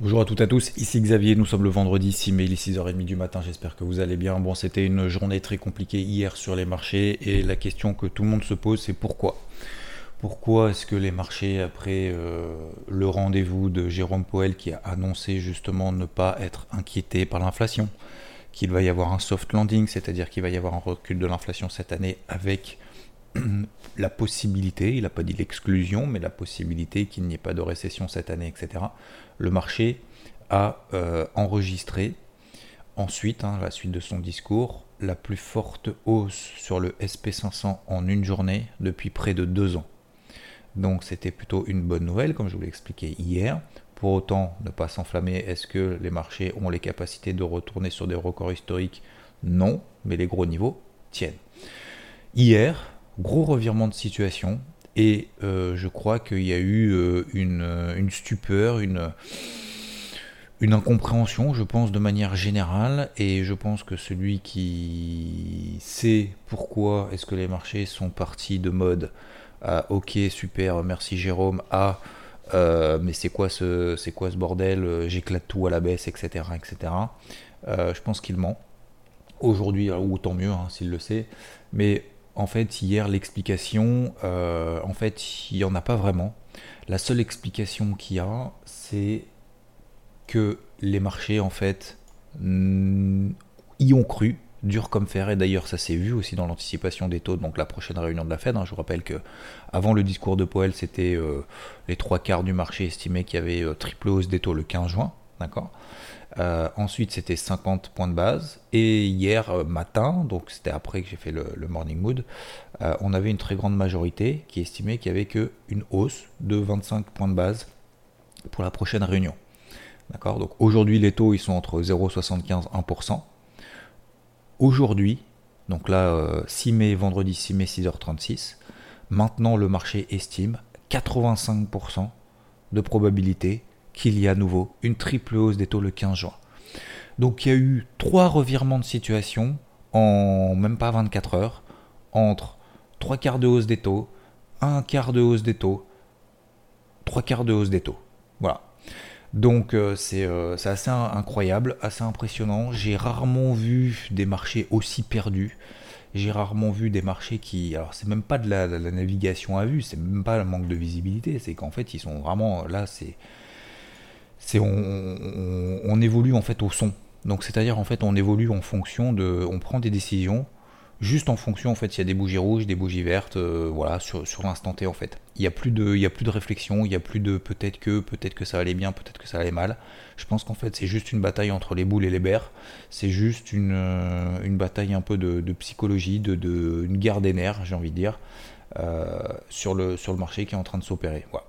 Bonjour à toutes et à tous, ici Xavier, nous sommes le vendredi 6 mai, il est 6h30 du matin, j'espère que vous allez bien. Bon, c'était une journée très compliquée hier sur les marchés et la question que tout le monde se pose, c'est pourquoi? Pourquoi est-ce que les marchés, après euh, le rendez-vous de Jérôme Powell qui a annoncé justement ne pas être inquiété par l'inflation, qu'il va y avoir un soft landing, c'est-à-dire qu'il va y avoir un recul de l'inflation cette année avec la possibilité, il n'a pas dit l'exclusion, mais la possibilité qu'il n'y ait pas de récession cette année, etc. Le marché a euh, enregistré ensuite, hein, la suite de son discours, la plus forte hausse sur le SP500 en une journée depuis près de deux ans. Donc c'était plutôt une bonne nouvelle, comme je vous l'ai expliqué hier. Pour autant, ne pas s'enflammer, est-ce que les marchés ont les capacités de retourner sur des records historiques? Non, mais les gros niveaux tiennent. Hier, gros revirement de situation, et euh, je crois qu'il y a eu euh, une, stupeur, une, incompréhension, je pense, de manière générale, et je pense que celui qui sait pourquoi est-ce que les marchés sont partis de mode ok super merci Jérôme à euh, mais c'est quoi ce quoi ce bordel euh, j'éclate tout à la baisse etc etc euh, je pense qu'il ment. Aujourd'hui ou tant mieux hein, s'il le sait. Mais en fait hier l'explication en fait il n'y en a pas vraiment la seule explication qu'il y a c'est que les marchés en fait y ont cru dur comme fer, et d'ailleurs ça s'est vu aussi dans l'anticipation des taux, donc la prochaine réunion de la Fed. Hein. Je vous rappelle que avant le discours de Powell, c'était euh, les trois quarts du marché estimé qu'il y avait euh, triple hausse des taux le 15 juin. D'accord euh, ensuite, c'était 50 points de base. Et hier matin, donc c'était après que j'ai fait le, morning mood, on avait une très grande majorité qui estimait qu'il n'y avait qu'une hausse de 25 points de base pour la prochaine réunion. D'accord Donc aujourd'hui, les taux ils sont entre 0,75 et 1% aujourd'hui, donc là 6 euh, mai, vendredi 6 mai 6h36, maintenant le marché estime 85% de probabilité qu'il y ait à nouveau une triple hausse des taux le 15 juin. Donc il y a eu trois revirements de situation en même pas 24 heures entre trois quarts de hausse des taux, un quart de hausse des taux, trois quarts de hausse des taux. Voilà. Donc euh, euh, c'est assez incroyable, assez impressionnant. J'ai rarement vu des marchés aussi perdus. J'ai rarement vu des marchés qui... Alors c'est même pas de la, navigation à vue, c'est même pas le manque de visibilité, c'est qu'en fait ils sont vraiment... Là c'est... c'est on, évolue en fait au son. Donc c'est-à-dire en fait on évolue en fonction de... On prend des décisions juste en fonction en fait il y a des bougies rouges, des bougies vertes, euh, voilà sur, l'instant T en fait. Il n'y a plus de il y a plus de réflexion, il n'y a plus de peut-être que peut-être que ça allait bien, peut-être que ça allait mal. Je pense qu'en fait c'est juste une bataille entre les boules et les berres. C'est juste une, euh, une bataille un peu de, psychologie, de, de, une guerre des nerfs j'ai envie de dire euh, sur le sur le marché qui est en train de s'opérer. Voilà.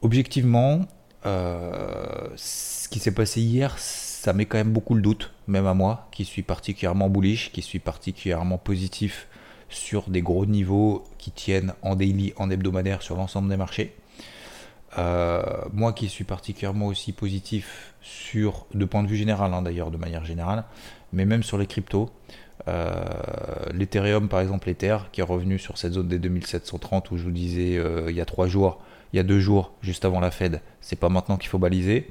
Objectivement, ce qui s'est passé hier ça met quand même beaucoup le doute, même à moi, qui suis particulièrement bullish, qui suis particulièrement positif sur des gros niveaux qui tiennent en daily, en hebdomadaire sur l'ensemble des marchés. Euh, moi qui suis particulièrement aussi positif sur, de point de vue général hein, d'ailleurs, de manière générale, mais même sur les cryptos. Euh, L'Ethereum par exemple, l'Ether qui est revenu sur cette zone des 2730 où je vous disais euh, il y a trois jours, il y a deux jours, juste avant la Fed, c'est pas maintenant qu'il faut baliser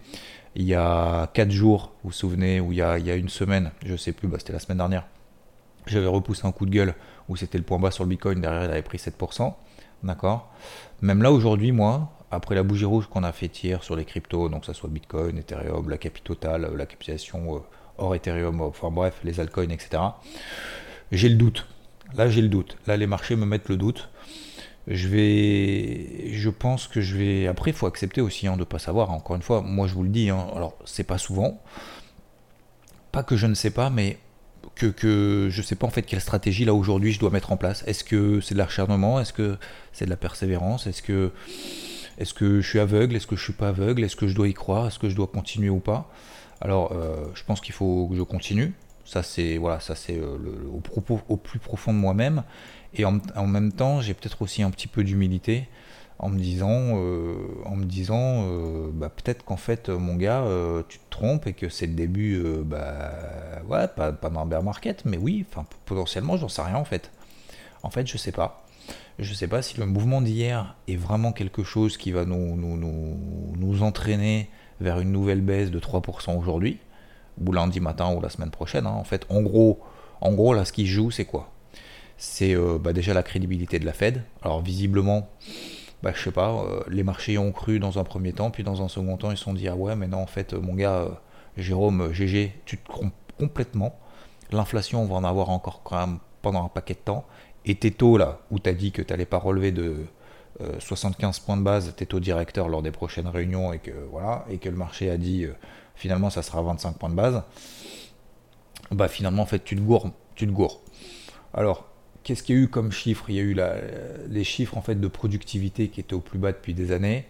il y a 4 jours, vous vous souvenez, ou il y a, une semaine, je sais plus, bah, c'était la semaine dernière, j'avais repoussé un coup de gueule où c'était le point bas sur le Bitcoin, derrière il avait pris 7%. D'accord? Même là aujourd'hui, moi, après la bougie rouge qu'on a fait hier sur les cryptos, donc ça soit Bitcoin, Ethereum, la capitale, la capitalisation euh, hors Ethereum, enfin bref, les altcoins, etc. J'ai le doute. Là, j'ai le doute. Là, les marchés me mettent le doute. Je vais je pense que je vais après il faut accepter aussi hein, de ne pas savoir encore une fois. Moi je vous le dis hein, alors c'est pas souvent. Pas que je ne sais pas mais que, que je sais pas en fait quelle stratégie là aujourd'hui je dois mettre en place. Est-ce que c'est de l'acharnement? Est-ce que c'est de la persévérance? Est-ce que Est-ce que je suis aveugle? Est-ce que je suis pas aveugle? Est-ce que je dois y croire? Est-ce que je dois continuer ou pas? Alors, euh, je pense qu'il faut que je continue. Ça, c'est voilà, ça c'est euh, au, plus profond de moi-même. Et en, même temps, j'ai peut-être aussi un petit peu d'humilité en me disant, euh, en me disant, bah, peut-être qu'en fait, mon gars, tu te trompes et que c'est le début, bah, ouais, pas, pas d'un bear market, mais oui, enfin, potentiellement, j'en sais rien en fait. En fait, je sais pas. Je ne sais pas si le mouvement d'hier est vraiment quelque chose qui va nous, nous, nous, entraîner vers une nouvelle baisse de 3% aujourd'hui, ou lundi matin ou la semaine prochaine. Hein. En fait, en gros, en gros, là, ce qui joue, c'est quoi? C'est euh, bah, déjà la crédibilité de la Fed. Alors, visiblement, bah, je sais pas, euh, les marchés ont cru dans un premier temps, puis dans un second temps, ils se sont dit Ah ouais, mais non, en fait, mon gars, euh, Jérôme, GG, tu te trompes complètement. L'inflation, on va en avoir encore quand même pendant un paquet de temps. Et tes taux, là, où tu as dit que tu n'allais pas relever de 75 euh, points de base, tes taux directeurs lors des prochaines réunions, et que, voilà, et que le marché a dit euh, finalement ça sera 25 points de base, bah finalement, en fait, tu te gourres. Tu te gourres. Alors, qu'est-ce qu'il y a eu comme chiffres Il y a eu la, les chiffres en fait, de productivité qui étaient au plus bas depuis des années.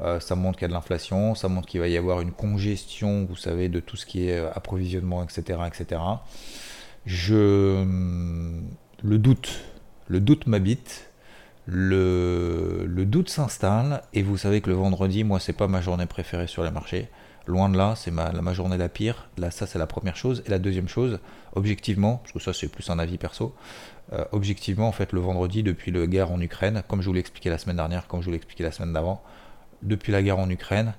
Euh, ça montre qu'il y a de l'inflation, ça montre qu'il va y avoir une congestion, vous savez, de tout ce qui est approvisionnement, etc. etc. Je, le doute, le doute m'habite, le, doute s'installe, et vous savez que le vendredi, moi, c'est pas ma journée préférée sur les marchés. Loin de là, c'est ma, journée la pire. Là, ça, c'est la première chose. Et la deuxième chose, objectivement, parce que ça, c'est plus un avis perso, euh, objectivement, en fait, le vendredi, depuis la guerre en Ukraine, comme je vous l'ai expliqué la semaine dernière, comme je vous l'ai expliqué la semaine d'avant, depuis la guerre en Ukraine,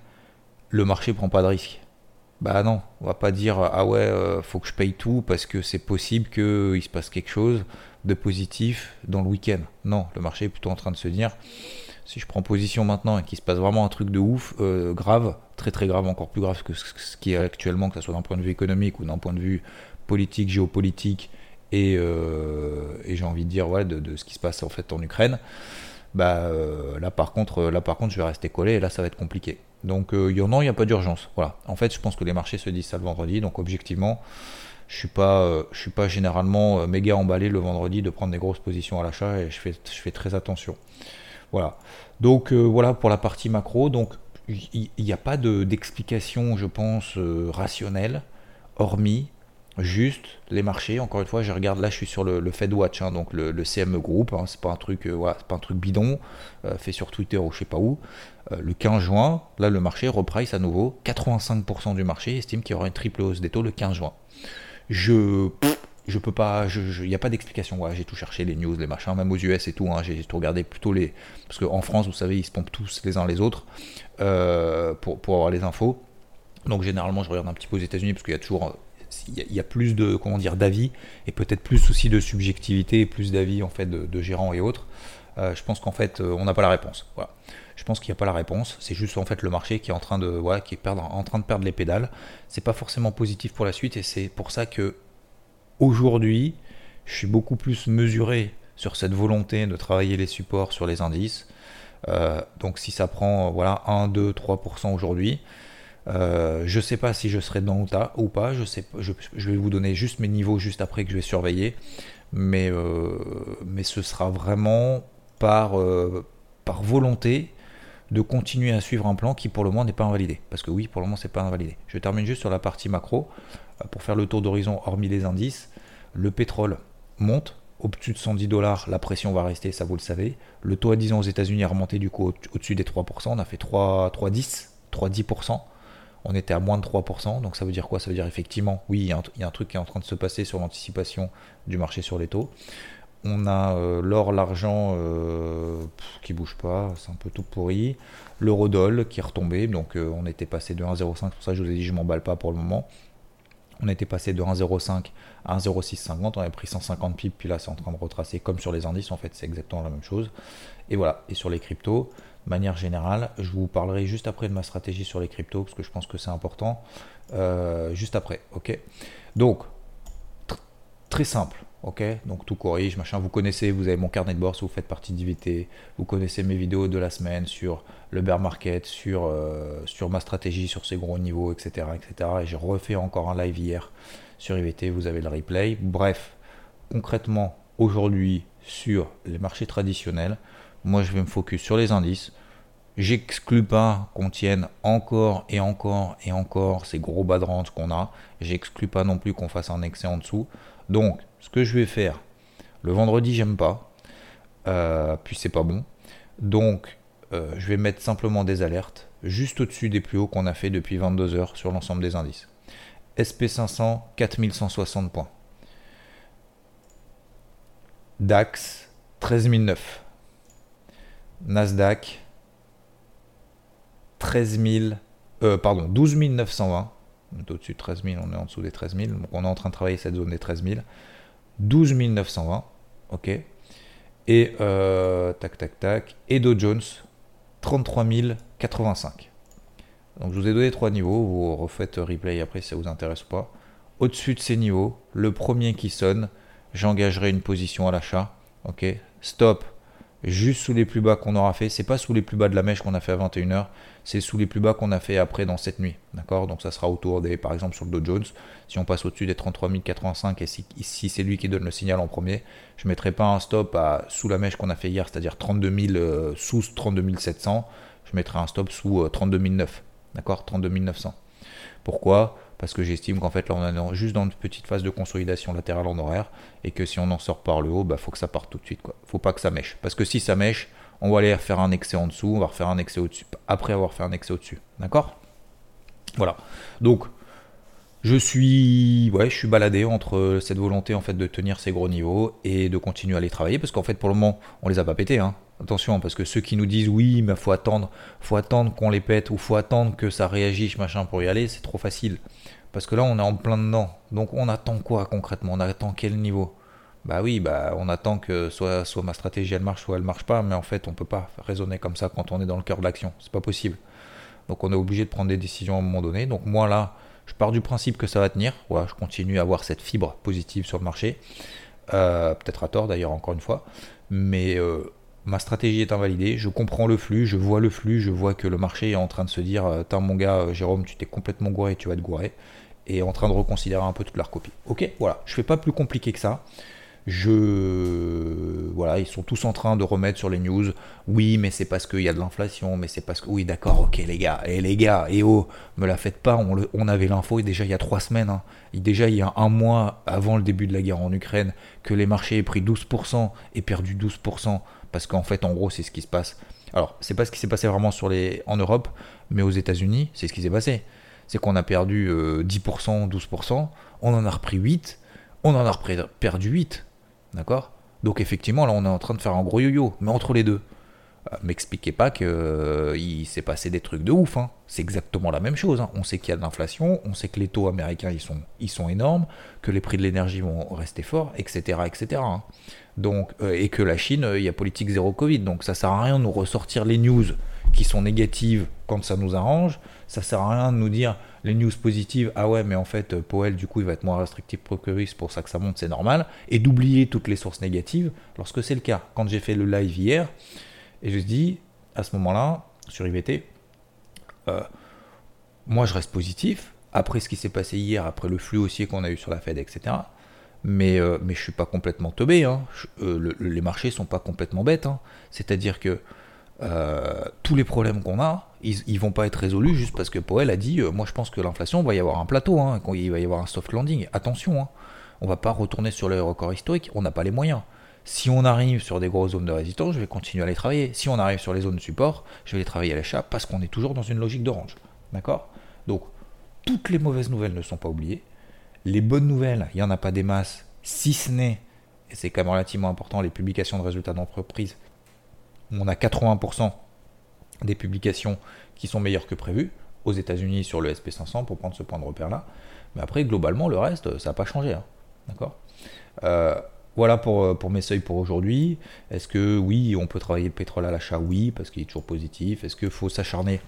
le marché prend pas de risque. Bah non, on va pas dire ah ouais, euh, faut que je paye tout parce que c'est possible qu'il se passe quelque chose de positif dans le week-end. Non, le marché est plutôt en train de se dire si je prends position maintenant et qu'il se passe vraiment un truc de ouf, euh, grave, très très grave, encore plus grave que ce qui est actuellement, que ce soit d'un point de vue économique ou d'un point de vue politique, géopolitique et, euh, j'ai envie de dire ouais, de, ce qui se passe en fait en Ukraine, bah là par contre, là par contre, je vais rester collé et là ça va être compliqué. Donc euh, il y il n'y a pas d'urgence. Voilà. En fait, je pense que les marchés se disent ça le vendredi. Donc objectivement, je suis pas, euh, je suis pas généralement euh, méga emballé le vendredi de prendre des grosses positions à l'achat et je fais, très attention. Voilà. Donc voilà pour la partie macro. Donc il n'y a pas d'explication, je pense, rationnelle, hormis juste les marchés. Encore une fois, je regarde là, je suis sur le, Fed Watch, hein, donc le, CME Group. Hein, c'est pas un truc, pas un truc bidon fait sur Twitter ou je sais pas où. Euh, le 15 juin, là le marché reprice à nouveau. 85% du marché estime qu'il y aura une triple hausse des taux le 15 juin. Je je peux pas, il n'y a pas d'explication. j'ai tout cherché, les news, les machins, même aux US et tout. Hein, j'ai tout regardé plutôt les. Parce qu'en France, vous savez, ils se pompent tous les uns les autres euh, pour, avoir les infos. Donc généralement, je regarde un petit peu aux États-Unis parce qu'il y a toujours. Il y, a, plus de comment dire d'avis et peut-être plus aussi de subjectivité plus d'avis en fait de, gérants et autres. Euh, je pense qu'en fait on n'a pas la réponse. Voilà. Je pense qu'il n'y a pas la réponse. C'est juste en fait le marché qui est en train de, qui est en train de perdre les pédales. C'est pas forcément positif pour la suite et c'est pour ça que aujourd'hui, je suis beaucoup plus mesuré sur cette volonté de travailler les supports sur les indices. Euh, donc si ça prend voilà 1, 2, 3% aujourd'hui, euh, je sais pas si je serai dedans ou, pas. Je, sais, je, vais vous donner juste mes niveaux juste après que je vais surveiller. Mais, euh, mais ce sera vraiment par, par volonté de continuer à suivre un plan qui pour le moment n'est pas invalidé. Parce que oui, pour le moment, c'est pas invalidé. Je termine juste sur la partie macro. Euh, pour faire le tour d'horizon, hormis les indices, le pétrole monte. Au-dessus de 110 dollars, la pression va rester, ça vous le savez. Le taux à 10 ans aux États-Unis a remonté du coup au-dessus des 3%. On a fait 3,10%. 3,10%. On était à moins de 3%. Donc ça veut dire quoi? Ça veut dire effectivement, oui, il y, a un, truc qui est en train de se passer sur l'anticipation du marché sur les taux. On a euh, l'or, l'argent euh, qui bouge pas, c'est un peu tout pourri. L'eurodoll qui est retombé, donc euh, on était passé de 1,05, pour ça je vous ai dit je m'emballe pas pour le moment. On était passé de 1,05 à 1,0650, on avait pris 150 pips, puis là c'est en train de retracer comme sur les indices, en fait c'est exactement la même chose. Et voilà, et sur les cryptos, de manière générale, je vous parlerai juste après de ma stratégie sur les cryptos, parce que je pense que c'est important, juste après, ok Donc, très simple, Ok, donc tout corrige, machin. Vous connaissez, vous avez mon carnet de bord vous faites partie d'IVT. Vous connaissez mes vidéos de la semaine sur le bear market, sur, euh, sur ma stratégie, sur ces gros niveaux, etc. etc. Et j'ai refait encore un live hier sur IVT, vous avez le replay. Bref, concrètement, aujourd'hui, sur les marchés traditionnels, moi je vais me focus sur les indices. J'exclus pas qu'on tienne encore et encore et encore ces gros bas de rente qu'on a. J'exclus pas non plus qu'on fasse un excès en dessous. Donc, ce que je vais faire, le vendredi, j'aime pas. Euh, puis c'est pas bon. Donc, euh, je vais mettre simplement des alertes juste au-dessus des plus hauts qu'on a fait depuis 22 heures sur l'ensemble des indices. SP500, 4160 points. DAX, 13009. Nasdaq, 13 000, euh, pardon, 12 920. On est au-dessus de 13 000, on est en dessous des 13 000. Donc on est en train de travailler cette zone des 13 000. 12 920, ok. Et euh, tac, tac, tac. Et Dow Jones, 33 085. Donc je vous ai donné trois niveaux, vous refaites replay après si ça vous intéresse pas. Au-dessus de ces niveaux, le premier qui sonne, j'engagerai une position à l'achat. Ok, stop, juste sous les plus bas qu'on aura fait. C'est pas sous les plus bas de la mèche qu'on a fait à 21h, c'est sous les plus bas qu'on a fait après dans cette nuit. D'accord? Donc ça sera autour des, par exemple sur le Dow Jones, si on passe au-dessus des 33 085 et si, c'est lui qui donne le signal en premier, je mettrai pas un stop sous la mèche qu'on a fait hier, c'est-à-dire 32 000, euh, sous 32 700, je mettrai un stop sous 32 euh, 009. D'accord? 32 900. Pourquoi? Parce que j'estime qu'en fait là on est juste dans une petite phase de consolidation latérale en horaire et que si on en sort par le haut, bah faut que ça parte tout de suite. Quoi. Faut pas que ça mèche. Parce que si ça mèche, on va aller faire un excès en dessous, on va refaire un excès au-dessus, après avoir fait un excès au-dessus. D'accord? Voilà. Donc je suis, ouais, je baladé entre cette volonté en fait de tenir ces gros niveaux et de continuer à les travailler parce qu'en fait pour le moment on les a pas pétés. Hein. Attention, parce que ceux qui nous disent oui, mais faut attendre, faut attendre qu'on les pète ou faut attendre que ça réagisse machin pour y aller, c'est trop facile. Parce que là on est en plein dedans. Donc on attend quoi concrètement? On attend quel niveau? Bah oui, bah on attend que soit, soit ma stratégie elle marche, soit elle marche pas, mais en fait on peut pas raisonner comme ça quand on est dans le cœur de l'action. C'est pas possible. Donc on est obligé de prendre des décisions à un moment donné. Donc moi là je pars du principe que ça va tenir. je continue à avoir cette fibre positive sur le marché. Euh, peut-être à tort d'ailleurs, encore une fois. Mais euh, ma stratégie est invalidée. Je comprends le flux, je vois le flux, je vois que le marché est en train de se dire euh, Tiens, mon gars, Jérôme, tu t'es complètement gouré, tu vas te gourer. Et en train de reconsidérer un peu toute la recopie. Ok, voilà. Je fais pas plus compliqué que ça. Je voilà, ils sont tous en train de remettre sur les news. Oui, mais c'est parce qu'il y a de l'inflation, mais c'est parce que oui, d'accord, ok les gars, et les gars, et oh, me la faites pas. On avait l'info déjà il y a trois semaines, hein. déjà il y a un mois avant le début de la guerre en Ukraine, que les marchés aient pris 12% et perdu 12%, parce qu'en fait, en gros, c'est ce qui se passe. Alors, c'est pas ce qui s'est passé vraiment en Europe, mais aux États-Unis, c'est ce qui s'est passé. C'est qu'on a perdu 10%, euh, 12%, on en a repris 8, on en a perdu 8 D'accord? Donc effectivement, là, on est en train de faire un gros yo-yo, mais entre les deux. Euh, m'expliquez pas qu'il euh, s'est passé des trucs de ouf. Hein. C'est exactement la même chose. Hein. On sait qu'il y a de l'inflation, on sait que les taux américains ils sont, énormes, que les prix de l'énergie vont rester forts, etc. etc. Donc, euh, et que la Chine, il y a politique zéro Covid. Donc ça sert à rien de nous ressortir les news qui sont négatives quand ça nous arrange. Ça sert à rien de nous dire les news positives, ah ouais, mais en fait, Powell, du coup, il va être moins restrictif pour c'est pour ça que ça monte, c'est normal. Et d'oublier toutes les sources négatives lorsque c'est le cas. Quand j'ai fait le live hier, et je dis, à ce moment-là, sur IVT, euh, moi je reste positif, après ce qui s'est passé hier, après le flux haussier qu'on a eu sur la Fed, etc. Mais, euh, mais je suis pas complètement teubé. Hein. Euh, les marchés sont pas complètement bêtes. Hein. C'est-à-dire que euh, tous les problèmes qu'on a, ils, ils, vont pas être résolus juste parce que Powell a dit, euh, moi je pense que l'inflation va y avoir un plateau, hein, il va y avoir un soft landing. Attention, hein, on va pas retourner sur le record historique, on n'a pas les moyens. Si on arrive sur des grosses zones de résistance, je vais continuer à les travailler. Si on arrive sur les zones de support, je vais les travailler à l'achat parce qu'on est toujours dans une logique d'orange. D'accord? Donc, toutes les mauvaises nouvelles ne sont pas oubliées. Les bonnes nouvelles, il n'y en a pas des masses, si ce n'est, et c'est quand même relativement important, les publications de résultats d'entreprise on a 80% des publications qui sont meilleures que prévu aux États-Unis sur le SP500 pour prendre ce point de repère là. Mais après, globalement, le reste, ça n'a pas changé. Hein. D'accord? Euh, Voilà pour, euh, pour mes seuils pour aujourd'hui. Est-ce que oui, on peut travailler le pétrole à l'achat? Oui, parce qu'il est toujours positif. Est-ce qu'il faut s'acharner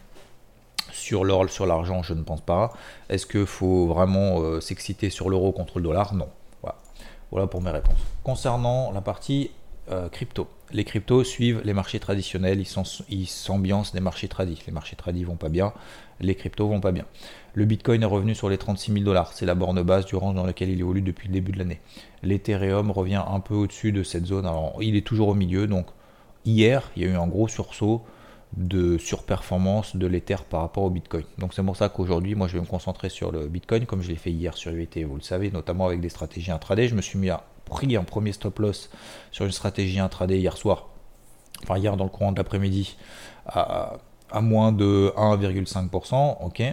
sur l'or, sur l'argent Je ne pense pas. Est-ce qu'il faut vraiment euh, s'exciter sur l'euro contre le dollar? Non. Voilà. pour mes réponses. Concernant la partie crypto les cryptos suivent les marchés traditionnels, ils s'ambiancent des marchés tradis. Les marchés tradis vont pas bien, les cryptos vont pas bien. Le Bitcoin est revenu sur les 36 000 dollars, c'est la borne basse du range dans lequel il évolue depuis le début de l'année. L'Ethereum revient un peu au-dessus de cette zone, alors il est toujours au milieu, donc hier il y a eu un gros sursaut de surperformance de l'Ether par rapport au Bitcoin. Donc c'est pour ça qu'aujourd'hui, moi je vais me concentrer sur le Bitcoin comme je l'ai fait hier sur UET, vous le savez, notamment avec des stratégies intraday. Je me suis mis à pris un premier stop loss sur une stratégie intraday hier soir, enfin hier dans le courant de l'après-midi, à, moins de 1,5%, ok,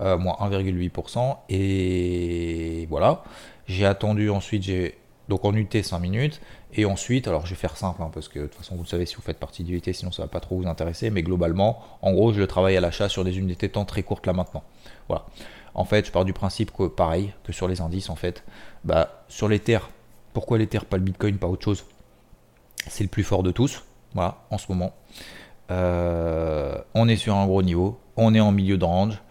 euh, moins 1,8%, et voilà. J'ai attendu ensuite, j'ai donc en UT 5 minutes, et ensuite, alors je vais faire simple, hein, parce que de toute façon vous le savez si vous faites partie du UT, sinon ça va pas trop vous intéresser, mais globalement, en gros, je le travaille à l'achat sur des unités de temps très courtes là maintenant. Voilà. En fait, je pars du principe que pareil que sur les indices, en fait, bah, sur les terres, pourquoi l'Ether, pas le Bitcoin, pas autre chose? C'est le plus fort de tous, voilà, en ce moment. Euh, on est sur un gros niveau, on est en milieu de range.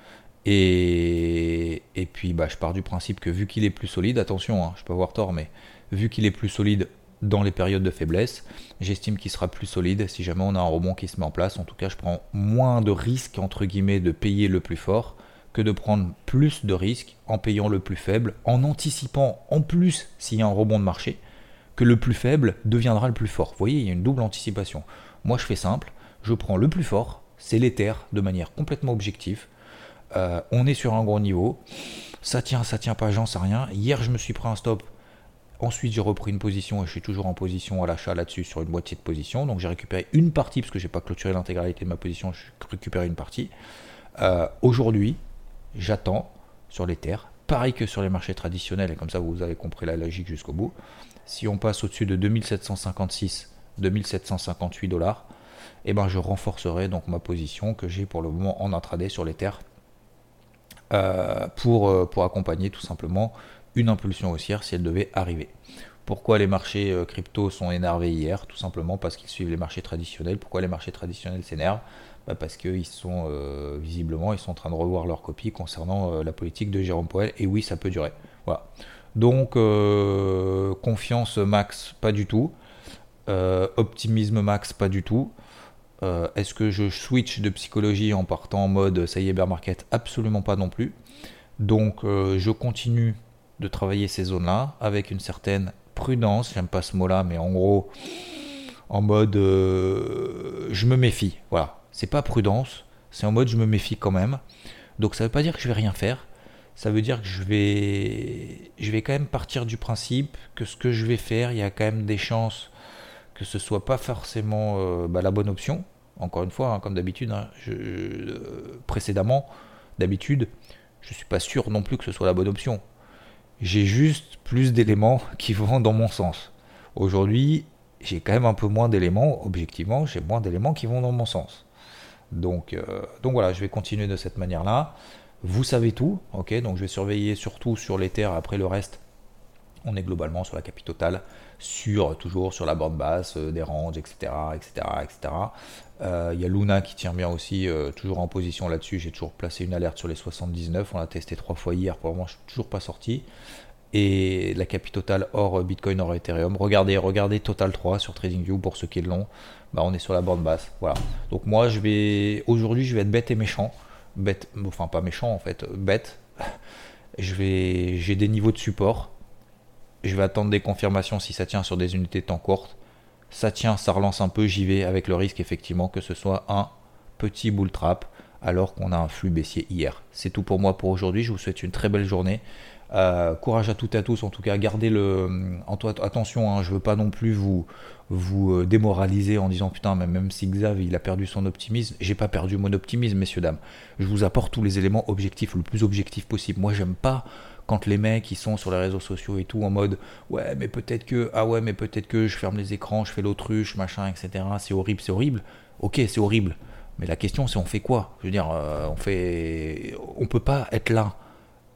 Et, et puis bah, je pars du principe que vu qu'il est plus solide, attention, hein, je peux avoir tort, mais vu qu'il est plus solide dans les périodes de faiblesse, j'estime qu'il sera plus solide si jamais on a un rebond qui se met en place. En tout cas, je prends moins de risques entre guillemets de payer le plus fort que de prendre plus de risques en payant le plus faible, en anticipant en plus s'il y a un rebond de marché, que le plus faible deviendra le plus fort. Vous voyez, il y a une double anticipation. Moi, je fais simple, je prends le plus fort, c'est l'Ether, de manière complètement objective. Euh, on est sur un gros niveau, ça tient, ça tient pas, j'en sais rien. Hier, je me suis pris un stop. Ensuite, j'ai repris une position et je suis toujours en position à l'achat là-dessus sur une moitié de position. Donc, j'ai récupéré une partie parce que j'ai pas clôturé l'intégralité de ma position. J'ai récupéré une partie. Euh, aujourd'hui, j'attends sur les terres, pareil que sur les marchés traditionnels, et comme ça vous avez compris la logique jusqu'au bout. Si on passe au-dessus de 2756, 2758 dollars, eh ben je renforcerai donc ma position que j'ai pour le moment en intraday sur les terres euh, pour, euh, pour accompagner tout simplement une impulsion haussière si elle devait arriver. Pourquoi les marchés euh, crypto sont énervés hier? Tout simplement parce qu'ils suivent les marchés traditionnels. Pourquoi les marchés traditionnels s'énervent? Bah, parce qu'ils sont euh, visiblement ils sont en train de revoir leur copie concernant euh, la politique de Jérôme Powell. Et oui, ça peut durer. Voilà. Donc confiance max, pas du tout. optimisme max, pas du tout. Est-ce que je switch de psychologie en partant en mode ça y est bear market? Absolument pas non plus. Donc je continue de travailler ces zones-là avec une certaine prudence. J'aime pas ce mot-là, mais en gros en mode je me méfie. Voilà c'est pas prudence, c'est en mode je me méfie quand même. Donc ça veut pas dire que je vais rien faire. Ça veut dire que je vais, je vais quand même partir du principe que ce que je vais faire, il y a quand même des chances que ce soit pas forcément euh, bah, la bonne option. Encore une fois, hein, comme d'habitude, hein, euh, précédemment, d'habitude, je suis pas sûr non plus que ce soit la bonne option. J'ai juste plus d'éléments qui vont dans mon sens. Aujourd'hui, j'ai quand même un peu moins d'éléments, objectivement, j'ai moins d'éléments qui vont dans mon sens. Donc, euh, donc voilà, je vais continuer de cette manière-là. Vous savez tout, ok? Donc je vais surveiller surtout sur les terres. Après le reste, on est globalement sur la capitale, sur toujours sur la bande basse, euh, des ranges, etc., etc., etc. Il y a Luna qui tient bien aussi, euh, toujours en position là-dessus. J'ai toujours placé une alerte sur les 79. On l'a testé trois fois hier. Pour le moment, je suis toujours pas sorti et la capitale hors Bitcoin, hors Ethereum. Regardez, regardez Total 3 sur TradingView pour ceux qui l'ont. Bah, on est sur la bande basse. Voilà. Donc moi, aujourd'hui, je vais être bête et méchant. Bête, enfin pas méchant en fait, bête. J'ai des niveaux de support. Je vais attendre des confirmations si ça tient sur des unités de temps courtes. Ça tient, ça relance un peu, j'y vais avec le risque effectivement que ce soit un petit bull trap alors qu'on a un flux baissier hier. C'est tout pour moi pour aujourd'hui. Je vous souhaite une très belle journée. Euh, courage à toutes et à tous, en tout cas, gardez le. attention, hein, je veux pas non plus vous, vous euh, démoraliser en disant putain, même si Xav il a perdu son optimisme, j'ai pas perdu mon optimisme, messieurs, dames. Je vous apporte tous les éléments objectifs, le plus objectif possible. Moi, j'aime pas quand les mecs ils sont sur les réseaux sociaux et tout en mode ouais, mais peut-être que, ah ouais, mais peut-être que je ferme les écrans, je fais l'autruche, machin, etc. C'est horrible, c'est horrible. Ok, c'est horrible. Mais la question, c'est on fait quoi? Je veux dire, euh, on fait. On peut pas être là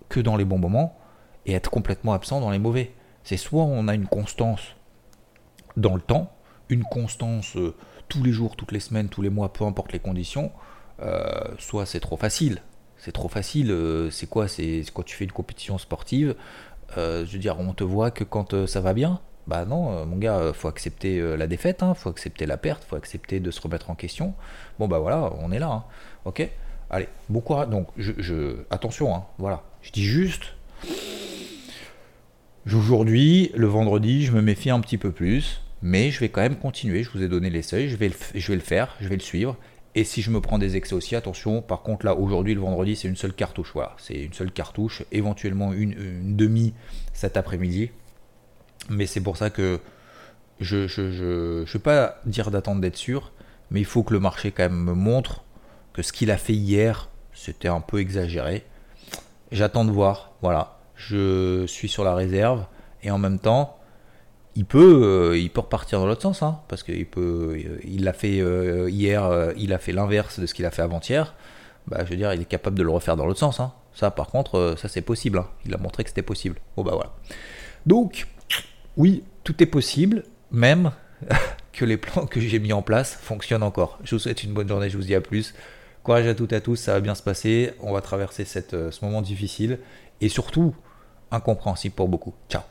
que dans les bons moments et être complètement absent dans les mauvais. C'est soit on a une constance dans le temps, une constance euh, tous les jours, toutes les semaines, tous les mois, peu importe les conditions, euh, soit c'est trop facile. C'est trop facile, euh, c'est quoi C'est quand tu fais une compétition sportive, je veux dire, on te voit que quand ça va bien. Bah non, mon gars, faut accepter la défaite, hein, faut accepter la perte, faut accepter de se remettre en question. Bon bah voilà, on est là, hein, ok? Allez, bon courage. Donc, je, attention, hein, voilà. Je dis juste, Aujourd'hui, le vendredi, je me méfie un petit peu plus, mais je vais quand même continuer. Je vous ai donné les seuils, je vais le faire, je vais le suivre. Et si je me prends des excès aussi, attention, par contre là aujourd'hui le vendredi c'est une seule cartouche, voilà, c'est une seule cartouche, éventuellement une, demi cet après-midi. Mais c'est pour ça que je ne je, pas dire d'attendre d'être sûr, mais il faut que le marché quand même me montre que ce qu'il a fait hier, c'était un peu exagéré. J'attends de voir, voilà, je suis sur la réserve et en même temps, il peut, euh, il peut repartir dans l'autre sens, hein, parce qu'il peut, euh, il l'a fait euh, hier, il a fait l'inverse de ce qu'il a fait avant-hier. Bah, je veux dire, il est capable de le refaire dans l'autre sens. Hein. Ça, par contre, ça c'est possible. Hein. Il a montré que c'était possible. Bon bah voilà. Donc, oui, tout est possible, même que les plans que j'ai mis en place fonctionnent encore. Je vous souhaite une bonne journée. Je vous dis à plus. Courage à toutes et à tous. Ça va bien se passer. On va traverser ce moment difficile et surtout incompréhensible pour beaucoup. Ciao.